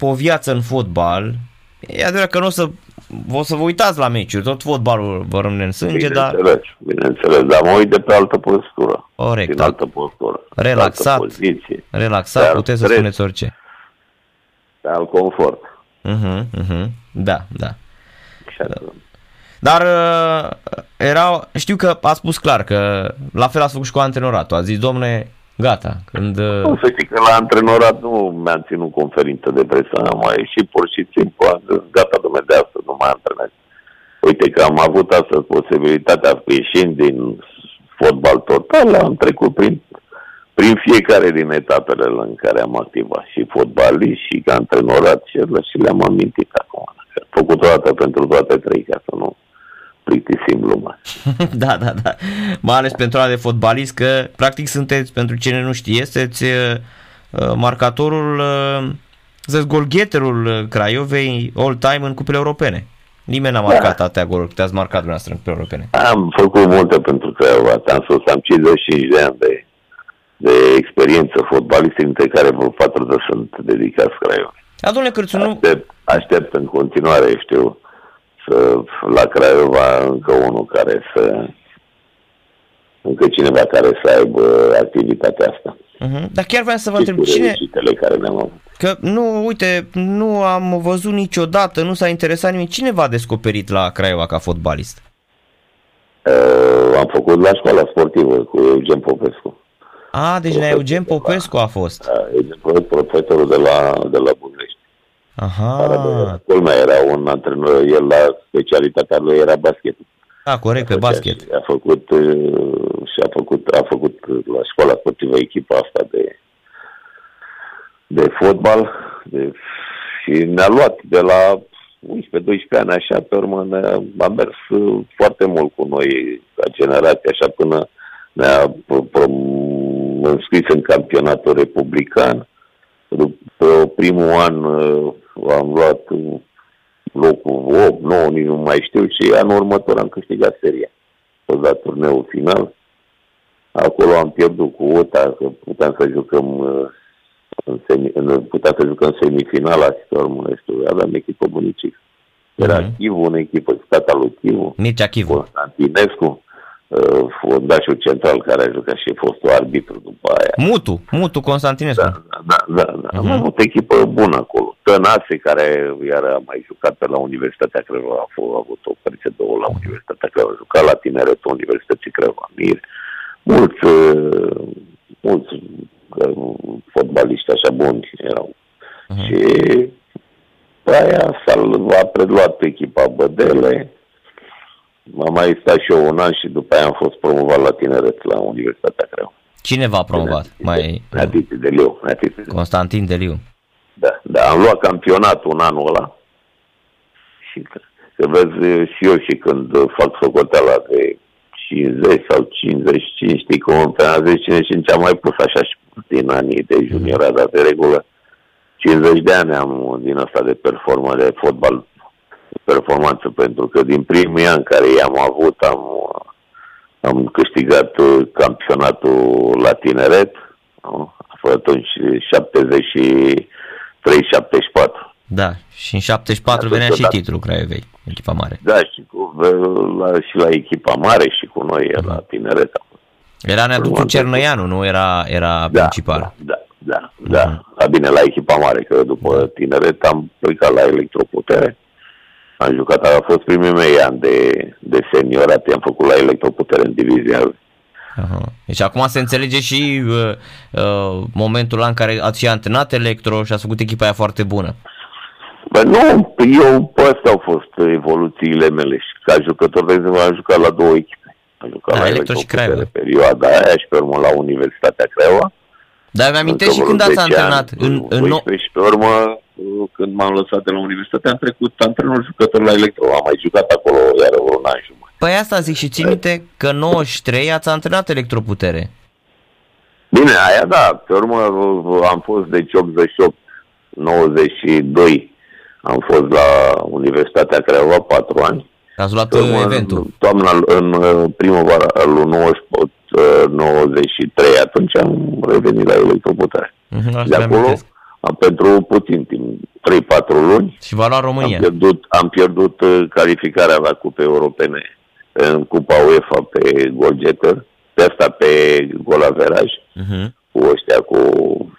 o viață în fotbal, e adevărat că nu o să, o să vă uitați la meciuri, tot fotbalul vă rămâne în sânge, dar... Bineînțeles, bineînțeles, dar mă uit de pe altă postură. Corect. Din altă postură. Relaxat. Altă poziție. Relaxat, Dar puteți să stres. spuneți orice. Pe al confort. Uh-huh, uh-huh. Da, da. Și atunci. Dar uh, era, știu că a spus clar că la fel ați făcut și cu antrenoratul. A zis, domne, gata, când... Uh, Nu, să știi că la antrenorat nu mi-am ținut conferință de presă, am mai ieșit pur și simplu, am zis, gata, domnule, de astăzi nu mai antrenez. Uite că am avut astăzi posibilitatea, ieșind din fotbal total, am trecut prin, prin fiecare din etapele în care am activat, și fotbalist, și ca antrenorat, și, ele, și le-am amintit acum. Am făcut o dată pentru toate trei, ca să nu plictisim lumea. da, da, da. Mai ales pentru ala de fotbalist, că practic sunteți, pentru cine nu știe, sunteți uh, uh, marcatorul, uh, să golgheterul uh, Craiovei all-time în cupele europene. Nimeni n-a marcat atâtea goluri câte ați marcat dumneavoastră în cupele europene. Am făcut multe pentru Craiova. Am spus, am 55 de ani de, de experiență fotbalist, dintre care vreo 40 sunt dedicați Craiova. Dar, domnule Cârțu, nu... Aștept, aștept în continuare, știu, să, la Craiova încă unul care să încă cineva care să aibă activitatea asta. Uh-huh. Dar chiar vreau să vă Și întreb, cu cine... reușitele care le-am avut. Că nu, uite, nu am văzut niciodată, nu s-a interesat nimeni. Cine v-a descoperit la Craiova ca fotbalist? Uh, am făcut la școala sportivă cu Eugen Popescu. A, deci la Eugen Popescu a fost. Uh, Eugen Popescu, profesorul de la, de la București. Care, Aha, culmea, era un antrenor, el la specialitatea lui era basket. da, corect, pe basket. A făcut, uh, și a făcut, a făcut la școala sportivă echipa asta de, de fotbal de, și ne-a luat de la 11-12 ani, așa, pe urmă ne-a, a mers uh, foarte mult cu noi, ca generație, așa, până ne-a pro- pro- înscris în campionatul republican. După primul an uh, am luat uh, locul 8, 9, nici nu mai știu, și anul următor am câștigat seria. Tot la turneul final. Acolo am pierdut cu UTA, că puteam să jucăm uh, în semi, în, puteam să jucăm semifinala și pe urmă, nu știu, aveam echipă bunicică. Era Mhm. Chivu, o echipă, stata lui Chivu, Mircea Chivu. Constantinescu, uh, fundașul central care a jucat și fostul arbitru după aia. Mutu, Mutu Constantinescu. Da, da, da, da. Am Mhm. avut echipă bună acolo. Tănase, care iar a mai jucat pe la Universitatea Craiova, a, fost, a avut o părinte două la Universitatea Craiova, a jucat la tineretul Universității Craiova. Mir. Mulți, uh, mulți uh, fotbaliști așa buni erau. Mhm. Și pe aia s-a a preluat echipa Bădele, am mai stat și eu un an și după aia am fost promovat la tineret la Universitatea Craiova. Cine v-a promovat? Mai Neatiți de Liu, Neatiți de Liu. Constantin Deliu. Da, da, am luat campionatul în anul ăla și că, că vezi și eu și când fac socoteala de 50 sau 55, știi cum pe an 55 am mai pus așa și din anii de juniorat, dar de regulă 50 de ani am din asta de performă de fotbal de performanță, pentru că din primii ani care i-am avut am, am câștigat uh, campionatul la tineret, nu? a fost atunci 73-74. Da, și în 74 Da, venea și totodată. titlul Craiovei, echipa mare. Da, și, cu, la, și la echipa mare și cu noi la tineret. a fost. Era Neaduțu Urmă, Cernăianu, nu era, era Da, principal. da, da, da, da. La bine, la echipa mare, că după tineret am plecat la electroputere. Am jucat, a fost primii mei ani de, de seniorat, am făcut la electroputere în divizia Aha. Deci acum se înțelege și uh, uh, momentul ăla în care ați și antrenat Electro și ați făcut echipa aia foarte bună. Bă, nu, eu, pe astea au fost evoluțiile mele și ca jucător, de exemplu, am jucat la două echipe. Am jucat Da, la Electro și electroputere Craiova. perioada aia și pe urmă la Universitatea Craiova. Dar îmi amintesc și Încă când vreo ați 10 antrenat. ani, În, în, no- 12 și pe urmă, când m-am lăsat de la universitate, am trecut antrenor jucător la Electro. Am mai jucat acolo iar vreo un an și jumătate. Păi asta zic și țin minte că 93 ați antrenat Electroputere. Bine, aia da, pe urmă am fost deci 88, 92, am fost la Universitatea Craiova 4 ani. Ați luat Pe urmă, uh, eventul. Toamna, în uh, primăvara lui 98, uh, 93, atunci am revenit la electroputere. Mhm, asta De mi-am acolo amintesc. Am pentru puțin timp, 3-4 luni. Și va lua România. Am pierdut, am pierdut uh, calificarea la cupe europene în Cupa UEFA pe golgetă, pe asta pe golaveraj, Uh-huh. cu ăștia, cu,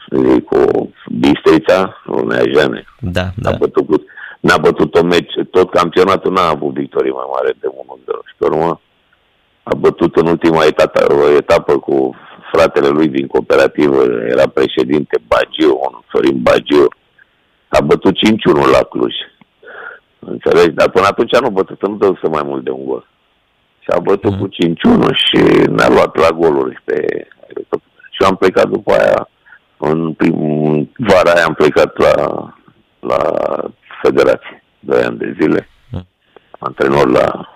să zic, cu Bistrița, Neajane. Da, Da. A da. bătut, cu- n-a bătut tot, meci, tot campionatul, n-a avut victorie mai mare de 1-0. Și pe urmă a bătut în ultima etapă, o etapă cu fratele lui din cooperativă, era președinte Bagiu, un Sorin Bagiu. A bătut 5-1 la Cluj. Înțelegi? Dar până atunci nu a bătut în dă să mai mult de un gol. Și a bătut Mhm. cu 5-1 și ne-a luat la goluri pe... Și am plecat după aia, în prim, vara aia am plecat la, la federație, 2 ani de zile, Mhm. antrenor la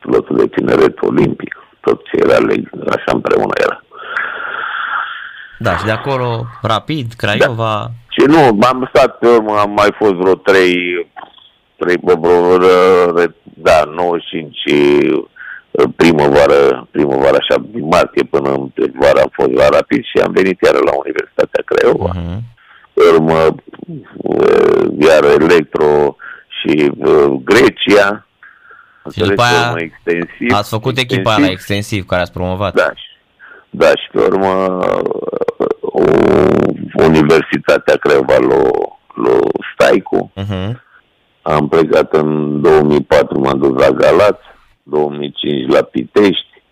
pilotul de tineret olimpic, tot ce era leg, așa împreună era. Da, și de acolo, rapid, Craiova, Și nu, m-am stat pe urmă, am mai fost vreo trei, trei bă, vreo, vreo, da, 95 și uh, primăvară, primăvară așa, din martie până în vara am fost la Rapid și am venit iar la Universitatea Craiova. uh-huh. Pe urmă, uh, iar Electro și uh, Grecia. Și după Înțelegi, pe aia urmă, extensiv, ați făcut echipa aia la extensiv care ați promovat. da, și, da, și pe urmă o, Universitatea Craiova l-o, l-o Staicu. Uh-huh. Am plecat în 2004, m-am dus la Galați, 2005 la Pitești,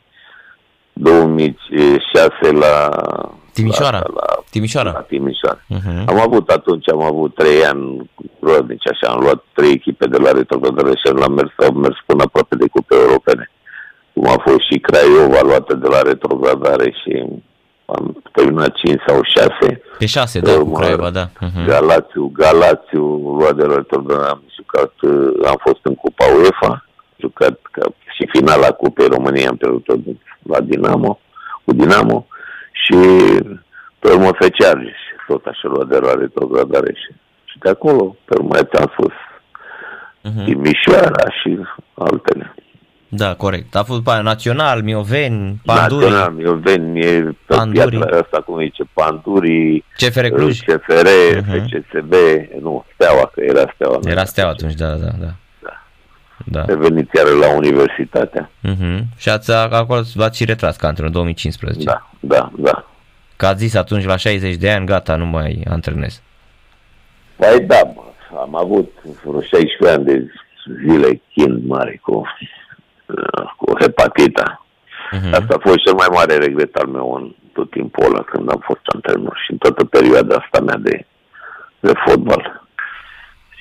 2006 la Timișoara. La, la, Timișoara. la Timișoara. Uh-huh. Am avut atunci, am avut trei ani rodnici, așa, am luat trei echipe de la retrogradare și am mers, am mers până aproape de cupe europene. Cum a fost și Craiova luată de la retrogradare și am terminat 5 sau 6. Pe șase, da, cu Urmă, Craiova, da. Uh-huh. Galațiu, Galațiu, luat de la retrogradare, am jucat, uh, am fost în Cupa UEFA, jucat ca, și finala Cupei României am pierdut la Dinamo, cu Dinamo și pe urmă Fecearge și tot așa luat de la retrogradare și, și de acolo, pe urmă ți-am spus Uh-huh. Timișoara și altele. Da, corect. A fost pe național, Mioveni, Panduri, Național, Mioveni, e pe Panduri. piatra asta, cum zice, Panduri, CFR Cluj. CFR, Mhm. FCSB, nu, Steaua, că era Steaua. nu Era steaua atunci, da, da, da. Da. Da. Reveniți iară la universitatea. Uh-huh. Și ați, acolo v-ați și retras ca antrenor în 2015. Da, da, da. Că ați zis atunci la 60 de ani, gata, nu mai antrenez. Păi da, mă, am avut vreo 16 ani de zile chind mare cu, uh, cu hepatita. Uh-huh. Asta a fost cel mai mare regret al meu în tot timpul ăla când am fost antrenor și în toată perioada asta mea de, de fotbal.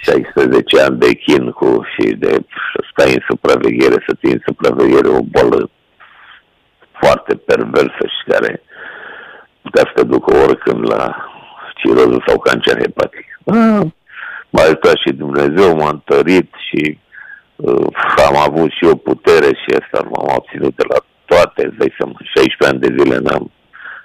16 ani de chin cu și de să stai în supraveghere, să ții în supraveghere o boală foarte perversă și care putea să te ducă oricând la ciroză sau cancer hepatic. Ah, M-a ajutat și Dumnezeu, m-a întărit și uh, am avut și o putere și asta m-am obținut de la toate, îți dai seama, 16 ani de zile n-am,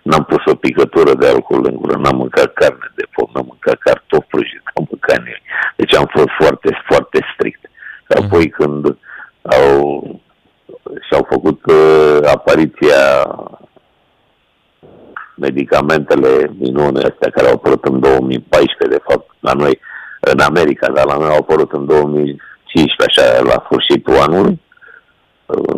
n-am pus o picătură de alcool în gură, n-am mâncat carne de foc, n-am mâncat cartofi prăjiți, n-am mâncat nimic. Deci am fost foarte, foarte strict. Și apoi când au, și-au făcut uh, apariția medicamentele minune astea care au apărut în 2014, de fapt, la noi, în America, dar la noi au apărut în 2015, așa, la sfârșitul anului,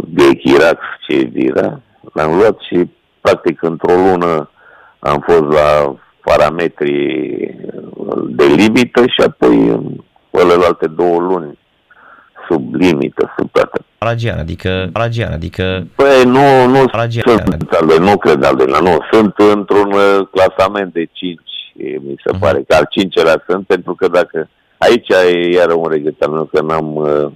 de Chirac, ce era, l-am luat și, practic, într-o lună am fost la parametrii de limită și apoi în celelalte două luni sub limită, sub toată. Palagian, adică Palagian, adică Păi nu, nu Palagian. sunt al doilea, nu cred al doilea, nu. Sunt într-un uh, clasament de 5, mi se Mhm. pare că al cincelea sunt, pentru că dacă aici e iară un regret al meu că n-am, uh,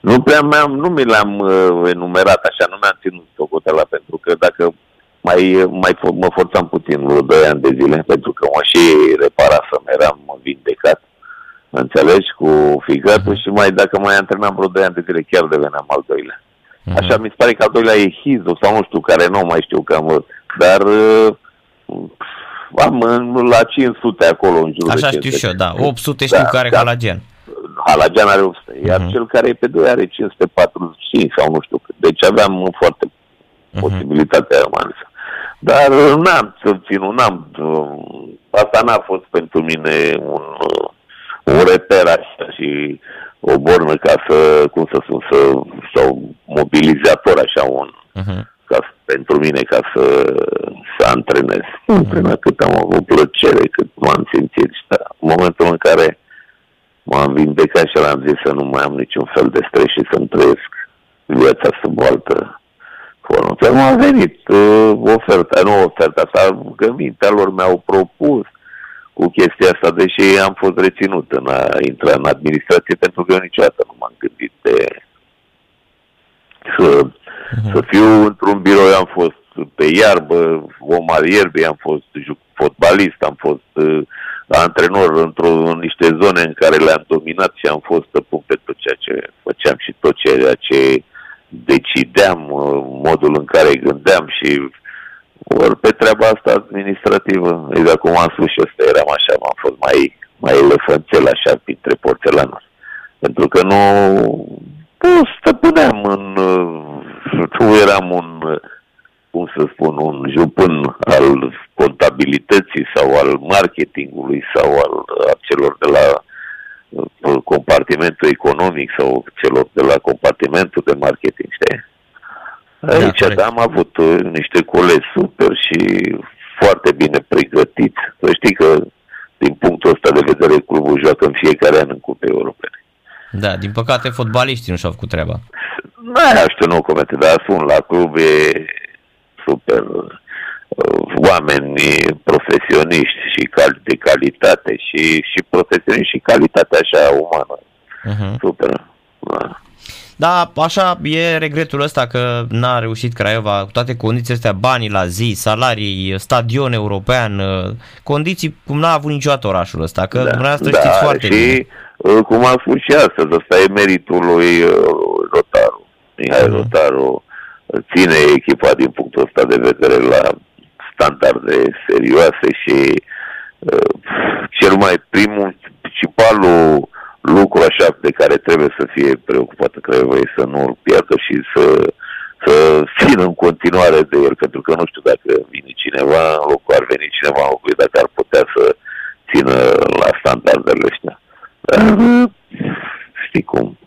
nu prea mi-am, nu mi l-am uh, enumerat așa, nu mi-am ținut socoteala, pentru că dacă mai, mai fo- mă forțam puțin vreo 2 ani de zile, pentru că mă și reparasem, eram vindecat, înțelegi, cu ficatul și mai, dacă mai antrenam vreo 2 ani de zile, chiar deveneam al doilea. Mhm. Așa mi se pare că al doilea e Hizu sau nu știu care, nu mai știu că am văzut. Dar uh, am în- la 500 acolo în jur Așa de știu 500. și eu, da. 800 știu Da, care da. Halagian. Halagian are 800, iar Mhm. cel care e pe 2 are 545 sau nu știu cât. Deci aveam foarte Mhm. posibilitatea rămansă. Dar n-am să ținut, n-am, asta n-a fost pentru mine un, un reper așa și o bornă ca să, cum să spun, să, sau mobilizator așa un, uh-huh. Ca, pentru mine ca să, să antrenez. Uh-huh. Antrenez cât am avut plăcere, cât m-am simțit. Și da, în momentul în care m-am vindecat și am zis să nu mai am niciun fel de stres și să-mi trăiesc viața sub altă formă. Dar m-a venit uh, oferta, nu oferta asta, că mintea lor mi-au propus cu chestia asta, deși am fost reținut în a intra în administrație, pentru că eu niciodată nu m-am gândit de să, uh-huh. să fiu într-un birou, eu am fost pe iarbă, om al ierbii, am fost fotbalist, am fost uh, antrenor într-o, în niște zone în care le-am dominat și am fost stăpân pe tot ceea ce făceam și tot ceea ce decideam, uh, modul în care gândeam și ori pe treaba asta administrativă. Exact cum am spus și ăsta, eram așa, am fost mai, mai elefanțel așa printre porțelanuri. Pentru că nu, nu stăpâneam în, nu eram un, cum să spun, un jupân al contabilității sau al marketingului sau al, al celor de la uh, compartimentul economic sau celor de la compartimentul de marketing, știi? Aici da, da, am avut uh, niște colegi super și foarte bine pregătiți. Să știi că, din punctul ăsta de vedere, clubul joacă în fiecare an în cupe europene. Da, din păcate, fotbaliștii nu și-au făcut treaba. Nu știu, nu comente, dar spun, la club e super uh, oameni profesioniști și cal- de calitate și, și profesioniști și calitate așa umană. Uh-huh. Super. Da. Da, așa e regretul ăsta că n-a reușit Craiova cu toate condițiile astea, banii la zi, salarii, stadion european, uh, condiții cum n-a avut niciodată orașul ăsta, că da, dumneavoastră da, știți foarte și, bine. Uh, cum am spus și astăzi, ăsta e meritul lui uh, Rotaru. Mihai uh-huh. Rotaru ține echipa din punctul ăsta de vedere la standarde serioase și uh, cel mai primul, principalul lucru așa de care trebuie să fie preocupată Craiova e să nu îl pierdă și să, să țină în continuare de el, pentru că nu știu dacă vine cineva în locul, ar veni cineva în locul, dacă ar putea să țină la standardele ăștia. Știi cum?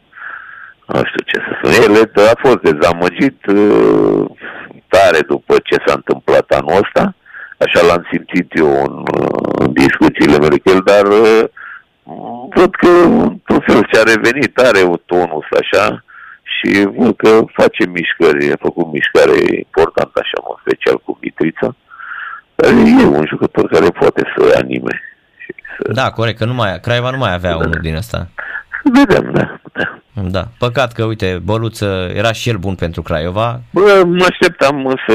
Nu știu ce să spun. El a fost dezamăgit uh, tare după ce s-a întâmplat anul ăsta. Așa l-am simțit eu în, în discuțiile mele cu el, dar uh, văd că tot felul și-a revenit, are o tonus așa și văd că face mișcări, a făcut mișcare importantă așa, în special cu Mitrița. Dar e un jucător care poate să anime. Și să... Da, corect, că nu mai, Craiova nu mai avea da. unul din ăsta. Vedem, da, da. Da, păcat că, uite, Băluță era și el bun pentru Craiova. Bă, mă așteptam să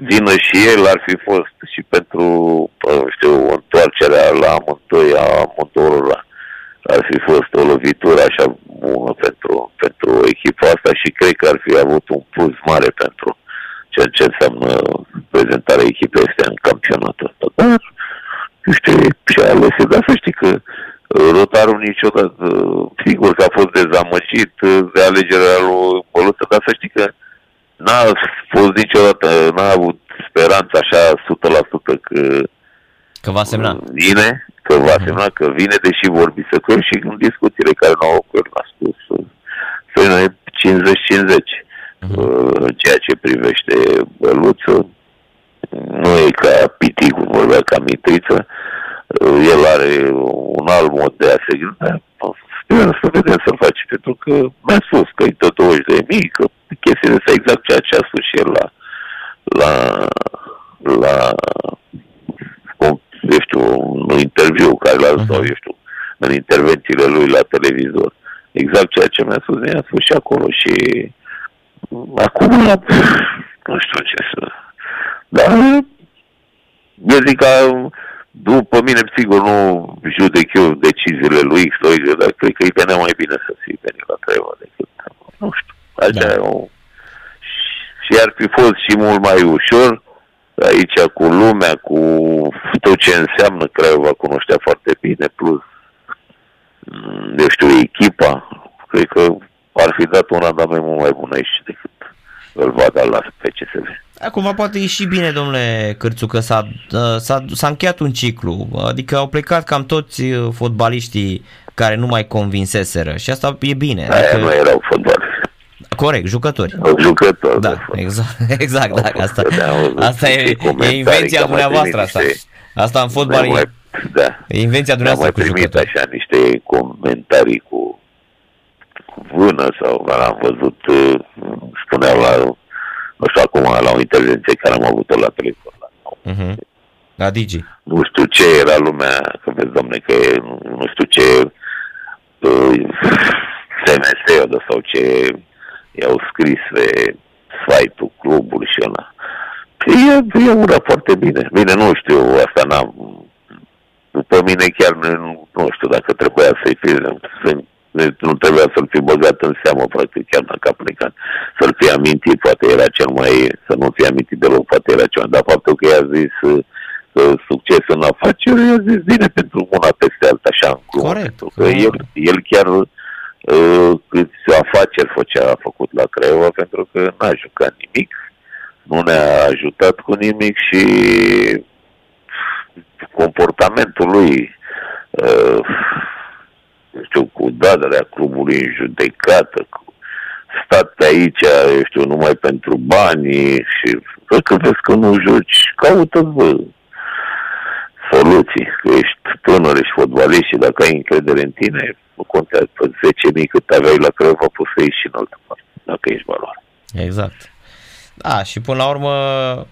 vină și el, ar fi fost și pentru, știu, întoarcerea la amândoi a amândorul ar fi fost o lovitură așa bună pentru, pentru echipa asta și cred că ar fi avut un plus mare pentru ceea ce înseamnă prezentarea echipei astea în campionatul ăsta. Dar, nu știu, ce ales, dar să știi că rotarul niciodată, sigur că a fost dezamăgit de alegerea lui Băluță, dar să știi că n-a fost niciodată, n-a avut speranța așa 100% că Că va semna. Vine, că va mhm. semna că vine, deși vorbi să că și în discuțiile care nu au occurs, a spus să e 50-50 uh-huh. ceea ce privește băluță. Nu e ca piticul, vorbea ca mitriță. Uh, el are un alt mod de a se gândi. Sper să vedem să face, pentru că mi-a spus că e tot 20 de mii, că chestiile sunt exact ceea ce a spus și el la, la, la eu știu, un interviu care l-a uh-huh. sau, eu știu, în intervențiile lui la televizor. Exact ceea ce mi-a spus, mi-a spus și acolo și acum nu știu ce să... Dar eu zic că după mine, sigur, nu judec eu deciziile lui X, lui Y, dar cred că îi venea mai bine să fie venit la Craiova decât, nu știu, așa da. o... Și ar fi fost și mult mai ușor aici cu lumea, cu tot ce înseamnă Craiova, cunoștea foarte bine, plus, mm, eu știu, echipa, cred că ar fi dat un randament mult mai bun aici decât îl va da la PCSV. Acum poate e și bine, domnule Cârțu, că s-a, s-a, s-a încheiat un ciclu, adică au plecat cam toți fotbaliștii care nu mai convinseseră și asta e bine. Aia adică... nu erau fotbaliști. Corect, jucători. Jucători. Da, exact, exact, da, asta, asta e, e invenția dumneavoastră asta. Asta în fotbal e, da. e invenția dumneavoastră cu jucători. așa niște comentarii cu, cu vână sau am văzut, uh, spuneau la, nu știu acum, la o intervenție care am avut-o la telefon. La, uh-huh. la Digi. Nu știu ce era lumea, că vezi, domne, că nu, nu știu ce uh, SMS-ul sau ce i-au scris pe site-ul clubului și ăla. E, e una foarte bine. Bine, nu știu, asta n-am... După mine chiar nu, nu știu dacă trebuia să-i fi, să, nu trebuia să-l fi băgat în seamă, practic, chiar dacă a plecat. Să-l fi amintit, poate era cel mai, să nu fi amintit deloc, poate era cel mai, dar faptul că i-a zis uh, succes în afaceri, i-a zis bine pentru una peste alta, așa în club. Corect. Că el, el chiar uh, câți afaceri făcea, a făcut la Craiova, pentru că n-a jucat nimic, nu ne-a ajutat cu nimic și comportamentul lui, uh, știu, cu dadarea clubului în judecată, cu stat pe aici, eu știu, numai pentru bani și că vezi că nu joci, caută-vă soluții, că ești tânăr, ești fotbalist și dacă ai încredere în tine, nu contează, pe 10.000 cât aveai la Craiova, poți să ieși și în altă parte, dacă ești valoare. Exact. Da, și până la urmă,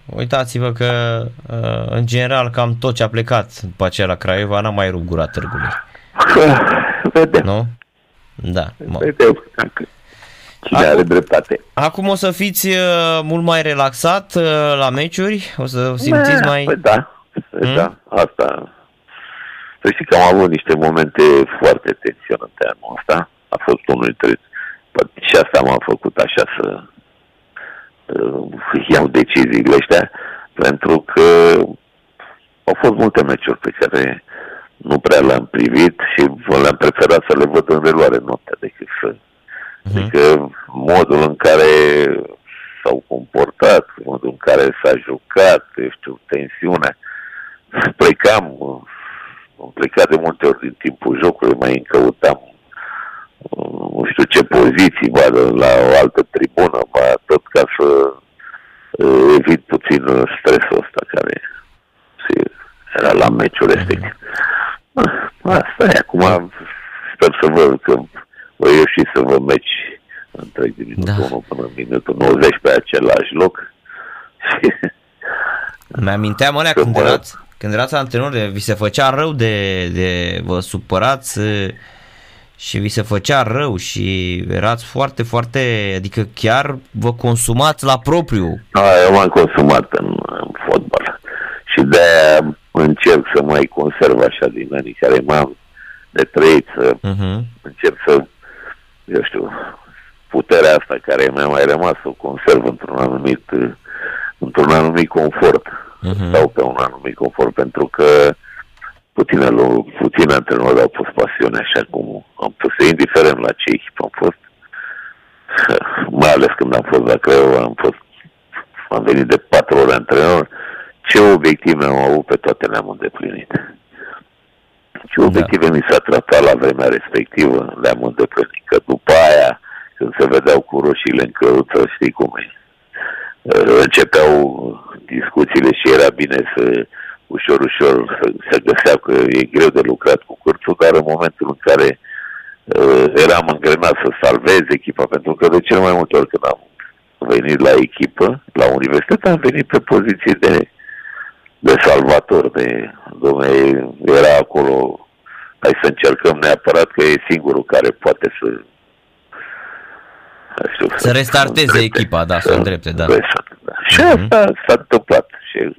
uitați-vă că uh, în general cam tot ce a plecat după aceea la Craiova n-a mai rupt gura târgului. Vedem. Nu? Da. Vedem dacă cine acum, are dreptate. Acum o să fiți uh, mult mai relaxat uh, la meciuri? O să simțiți da, mai... Păi da, hmm? da, asta. Să știi că am avut niște momente foarte tensionante anul ăsta. A fost unul dintre... Și asta m-a făcut așa să uh, iau deciziile astea, pentru că au fost multe meciuri pe care nu prea le-am privit și le-am preferat să le văd în reluare noaptea decât să... Uh-huh. Adică modul în care s-au comportat, modul în care s-a jucat, eu știu, tensiunea. Plecam, am plecat de multe ori din timpul jocului, mai încăutam nu știu ce poziții, ba, la o altă tribună, ba, tot ca să uh, evit puțin stresul ăsta care era la meciul respectiv. Asta e, acum sper să văd că voi ieși să vă meci întreg din minutul da. 1 până în minutul 90 pe același loc. Mi-aminteam alea când erați, când erați antrenor, vi se făcea rău de, de vă supărați și vi se făcea rău și erați foarte, foarte, adică chiar vă consumați la propriu. Da, eu m-am consumat în, în fotbal și de-aia încerc să mai conserv așa din anii care m-am de trăit, să uh-huh. încerc să, eu știu, puterea asta care mi-a mai rămas să o conserv într-un anumit, într-un anumit confort. Uh-huh. sau pe un anumit confort, pentru că puține, puține antrenori au pus pasiune așa cum am pus, indiferent la ce echipă am fost, mai ales când am fost la Craiova, am fost, am venit de patru ore antrenor, ce obiective am avut pe toate le-am îndeplinit. Ce da. obiective da. mi s-a tratat la vremea respectivă, le-am îndeplinit. Că după aia, când se vedeau cu roșiile în căruță, știi cum e, începeau discuțiile și era bine să ușor, ușor se găsea că e greu de lucrat cu curțul, dar în momentul în care uh, eram îngrenat să salvez echipa, pentru că de cel mai multe ori când am venit la echipă, la universitate, am venit pe poziție de, de salvator, de, domne, era acolo, hai să încercăm neapărat că e singurul care poate să știu, să restarteze echipa, da, să, să îndrepte, da. da. Și asta mm-hmm. s-a întâmplat. Și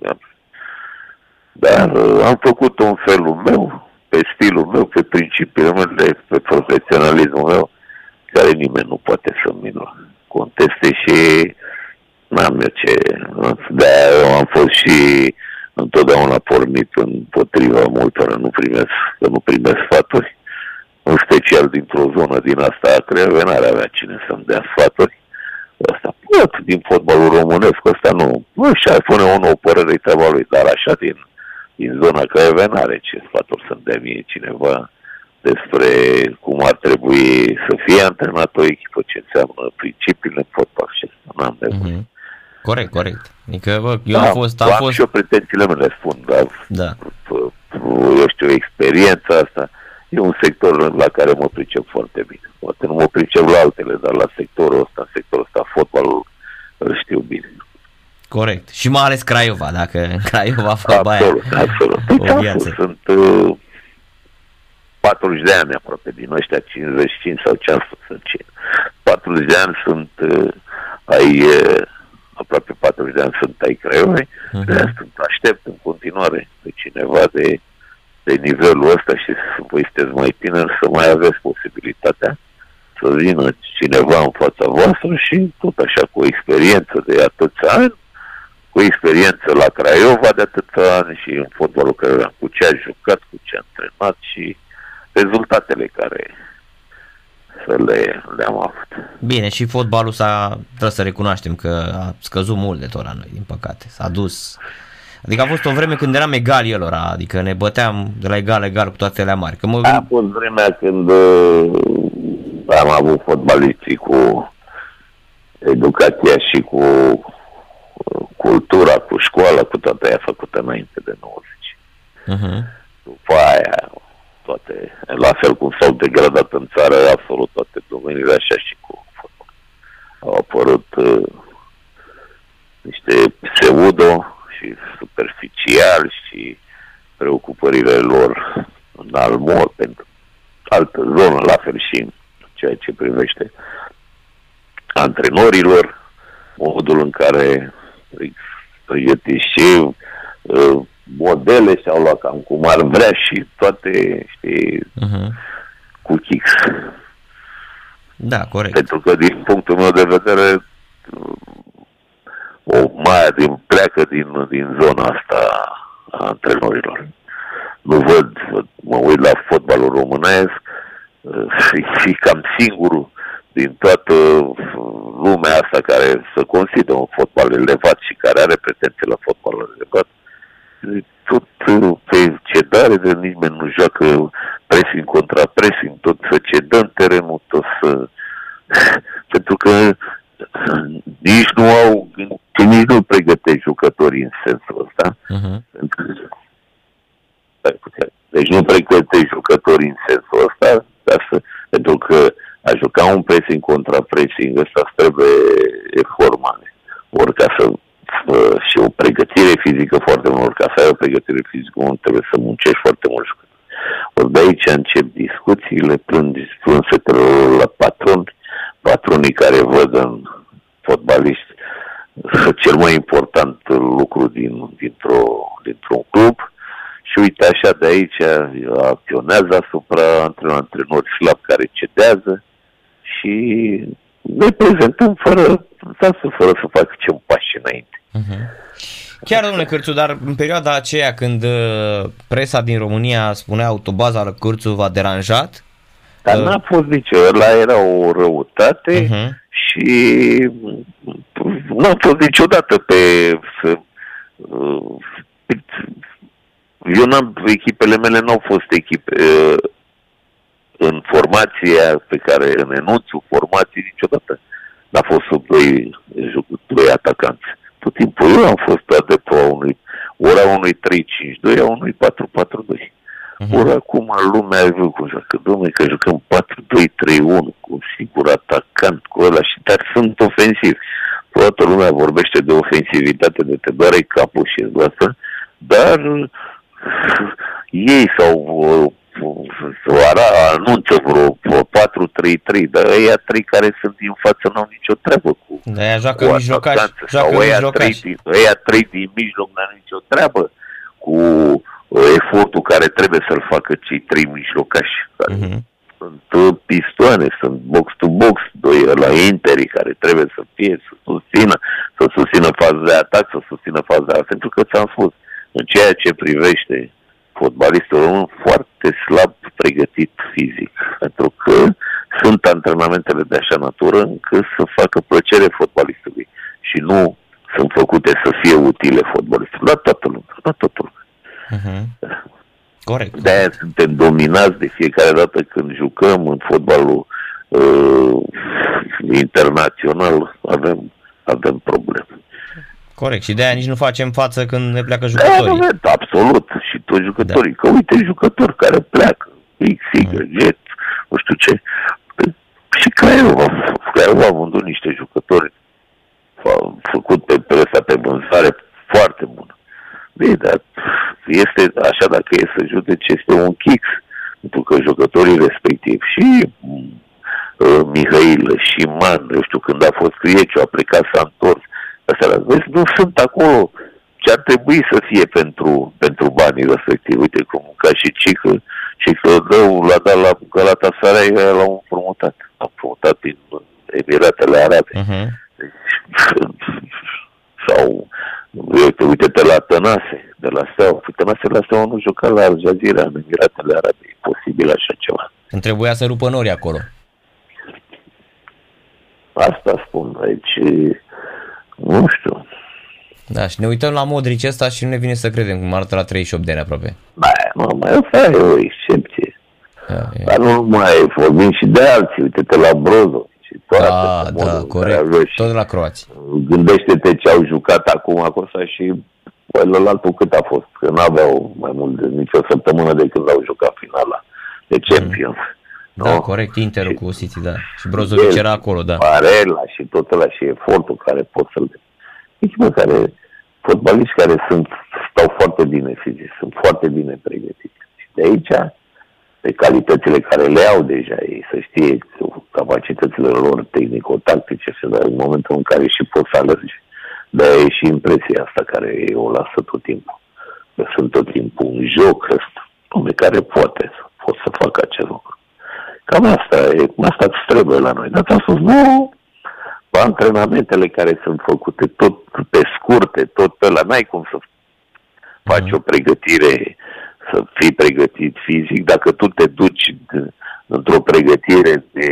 dar uh, am făcut un felul meu, pe stilul meu, pe principiile mele, pe profesionalismul meu, care nimeni nu poate să mi conteste și n-am eu ce... de eu am fost și întotdeauna pornit împotriva multor, nu primesc, că nu primesc sfaturi, în special dintr-o zonă din asta a Craiova, n-ar avea cine să-mi dea sfaturi. Asta pot din fotbalul românesc, asta nu, Bă, și ar pune o nouă părere treaba lui, dar așa din, din zona Craiova n-are ce sfaturi să-mi dea mie cineva despre cum ar trebui să fie antrenat o echipă, ce înseamnă principiile în fotbal și asta n-am de mm-hmm. Corect, corect. Adică, bă, eu da, am fost... Am, am fost... și eu pretențiile mele spun, dar da. eu știu, experiența asta e un sector la care mă pricep foarte bine. Poate nu mă pricep la altele, dar la sectorul ăsta, sectorul ăsta, fotbalul, îl știu bine. Corect. Și mai ales Craiova, dacă Craiova fotbal Absolut, absolut. Păi, o viață. Sunt uh, 40 de ani aproape din ăștia 55 sau ce am spus 40 de ani sunt uh, ai uh, aproape 40 de ani sunt ai Craiovei, uh-huh. de sunt aștept în continuare pe cineva de, de nivelul ăsta și voi sunteți mai tineri să mai aveți posibilitatea să vină cineva în fața voastră și tot așa cu o experiență de atâția ani, cu experiență la Craiova de atâția ani și în fotbalul care cu ce a jucat, cu ce a antrenat și rezultatele care să le, le-am avut. Bine, și fotbalul s-a, trebuie să recunoaștem că a scăzut mult de tot la noi, din păcate. S-a dus. Adică a fost o vreme când eram egal elora, adică ne băteam de la egal egal cu toate le mari. Că mă... A fost vremea când uh, am avut fotbaliștii cu educația și cu uh, cultura, cu școala, cu toată aia făcută înainte de 90. Uh-huh. Mhm. După aia toate, la fel cum s-au degradat în țară absolut toate domeniile, așa și cu fotbal. Au apărut uh, niște pseudo și superficial și preocupările lor în almor pentru altă zonă, la fel și în ceea ce privește antrenorilor, modul în care pregătiți și uh, modele și-au luat cam cum ar vrea și toate, știi, uh-huh. cu kicks. Da, corect. Pentru că din punctul meu de vedere o mai din pleacă din, din zona asta a antrenorilor. Nu văd, mă uit la fotbalul românesc și cam singurul din toată lumea asta care să consideră un fotbal elevat și care are pretenție la fotbalul elevat, tot pe cedare, de nimeni nu joacă pressing contra pressing, tot să cedăm terenul, tot să... Pentru că nici nu au, nici nu pregătești jucătorii în sensul ăsta. Uh-huh. Deci nu pregătești jucătorii în sensul ăsta, dar să, pentru că a juca un pressing contra pressing ăsta trebuie efort mare. Ori ca să și o pregătire fizică foarte mult. Ca să ai o pregătire fizică, nu trebuie să muncești foarte mult. Ori de aici încep discuțiile, plânsetele la patron, patronii care văd în fotbaliști cel mai important lucru din, dintr-o, dintr-un club și uite așa de aici acționează asupra într-un antrenor slab care cedează și ne prezentăm fără, fără să facă ce un pași înainte. Uh-huh. Chiar, domnule Cârțu, dar în perioada aceea când uh, presa din România spunea autobaza la Cârțu v-a deranjat? Dar uh... n-a fost nici ăla era o răutate uh-huh. și n-a fost niciodată pe... Să, uh, eu n-am, echipele mele n-au fost echipe uh, în formația pe care, în enunțul formației niciodată n-a fost sub doi, doi atacanți tot timpul eu am fost adeptul a unui, ora unui 3-5-2, a unui 4-4-2. Uh-huh. Mhm. Ori acum lumea a văzut cum joacă, domnule, că jucăm 4-2-3-1 cu un singur atacant, cu ăla și dar sunt ofensivi. Toată lumea vorbește de ofensivitate, de te doare capul și îți dar ei sau să ara, anunță vreo 4-3-3, dar ăia trei care sunt din față n-au nicio treabă cu Da, ea joacă cu mijlocaș, joacă ăia trei, din, ăia trei din mijloc n-au nicio treabă cu uh, efortul care trebuie să-l facă cei trei mijlocași. uh-huh. Sunt uh, pistoane, sunt box-to-box, doi la interi care trebuie să fie, să susțină, să susțină faza de atac, să susțină faza de atac, pentru că ți-am spus, în ceea ce privește fotbalistul român foarte slab pregătit fizic, pentru că sunt antrenamentele de așa natură încât să facă plăcere fotbalistului și nu sunt făcute să fie utile fotbalistul. La toată lumea, la toată lumea. Uh-huh. Corect. De-aia suntem dominați de fiecare dată când jucăm în fotbalul uh, internațional, avem, avem probleme. Corect. Și de-aia nici nu facem față când ne pleacă Da, jucătorii. da, absolut. Și toți jucătorii. Că uite jucători care pleacă. X, Y, Z, nu știu ce. Și Craiova. Craiova a vândut niște jucători f- făcut pe presa pe vânzare foarte bună. Bine, dar este așa dacă e să judece, este un kix. Pentru că jucătorii respectivi și uh, Mihail și Man, eu știu, când a fost Crieciu, a plecat, s-a întors. Astea, vezi, nu sunt acolo ce ar trebui să fie pentru, pentru banii respectivi. Uite cum, ca și Cică, Cică dău, l-a dat la Galatasaray, l-au împrumutat. L-a împrumutat din Emiratele Arabe. Uh-huh. Sau, uite, uite-te la Tănase, de la Steaua. Păi Tănase la Steaua nu juca la Al Jazeera, în Emiratele Arabe. E posibil așa ceva. Îmi trebuia să rupă nori acolo. Asta spun, deci, nu știu. Da, și ne uităm la Modric ăsta și nu ne vine să credem cum arată la 38 de ani aproape. Da, mă, mai asta e o excepție. Da, e. Dar nu mai vorbim și de alții, uite-te la Brozo și toate Da, modul da, în corect. care avea și- Tot de la croați. Gândește-te ce au jucat acum Acosa și păi, altul cât a fost, că n-aveau mai mult de nicio săptămână de când au jucat finala de Champions. Da, nu? corect, Interul Și- cu City, da. Și Brozovic El, era acolo, da. Varela și tot ăla și efortul care pot să-l... Deci, mă, care, fotbaliști care sunt, stau foarte bine fizic, sunt foarte bine pregătiți. Și de aici, de calitățile care le au deja ei, să știe capacitățile lor tehnico-tactice și dar în momentul în care și poți să alergi. de e și impresia asta care ei o lasă tot timpul. Că sunt tot timpul un joc ăsta, pe care poate să, pot să facă acest lucru. Cam asta e, asta îți trebuie la noi. Dar ți-am spus, nu, antrenamentele care sunt făcute tot pe scurte, tot pe la, n-ai cum să faci Mhm. o pregătire, să fii pregătit fizic, dacă tu te duci de, într-o pregătire de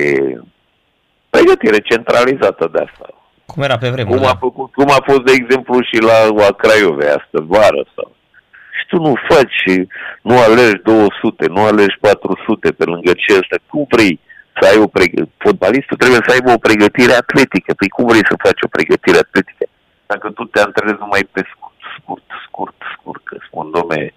pregătire centralizată de asta. Cum era pe vremuri, Cum a, da. făcut, cum a fost, de exemplu, și la, la Craiove astă vară sau și tu nu faci, nu alergi 200, nu alergi 400 pe lângă ce ăsta. Cum vrei să ai o pregătire? Fotbalistul trebuie să aibă o pregătire atletică. Păi cum vrei să faci o pregătire atletică? Dacă tu te antrenezi numai pe scurt, scurt, scurt, scurt, că spun, domne,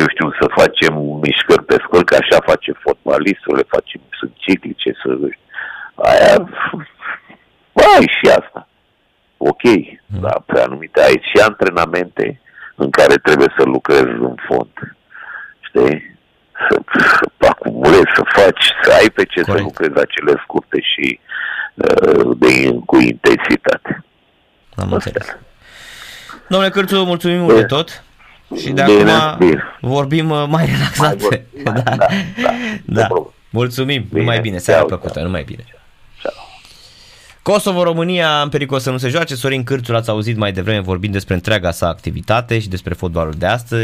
eu știu, să facem mișcări pe scurt, că așa face fotbalistul, le facem, sunt ciclice, să... Aia, ai și asta. Ok, Mm. dar pe anumite ai și antrenamente în care trebuie să lucrezi în fond. Știi? Să, să acumulezi, să faci, să ai pe ce Corect. să lucrezi acele scurte și uh, de, cu intensitate. Am Asta. înțeles. Domnule Cârțu, mulțumim mult de tot. Și de Bine, acum bine. vorbim uh, mai relaxat. vorbim, Da, da, da. da, da. no problem. Mulțumim, Bine, numai bine, seara ceau, plăcută, ceau. numai bine. Ciao. Kosovo-România în pericol să nu se joace. Sorin Cârțu l-ați auzit mai devreme vorbind despre întreaga sa activitate și despre fotbalul de astăzi.